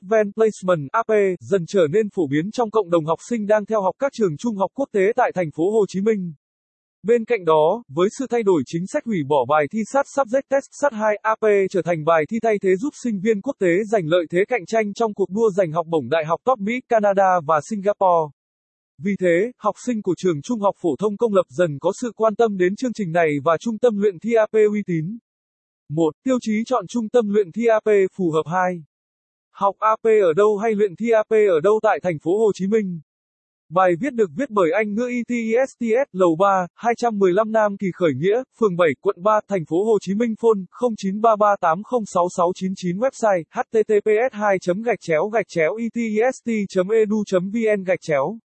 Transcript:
Advanced Placement AP dần trở nên phổ biến trong cộng đồng học sinh đang theo học các trường trung học quốc tế tại thành phố Hồ Chí Minh. Bên cạnh đó, với sự thay đổi chính sách hủy bỏ bài thi sát Subject Test SAT 2 AP trở thành bài thi thay thế giúp sinh viên quốc tế giành lợi thế cạnh tranh trong cuộc đua giành học bổng đại học top Mỹ, Canada và Singapore. Vì thế, học sinh của trường trung học phổ thông công lập dần có sự quan tâm đến chương trình này và trung tâm luyện thi AP uy tín. 1. Tiêu chí chọn trung tâm luyện thi AP phù hợp 2. Học AP ở đâu hay luyện thi AP ở đâu tại thành phố Hồ Chí Minh? Bài viết được viết bởi Anh ngữ ITISTS, Lầu 3, 215 Nam Kỳ Khởi Nghĩa, phường 7, quận 3, thành phố Hồ Chí Minh phone 0933806699 website https 2 gạch chéo gạch chéo itist edu vn gạch chéo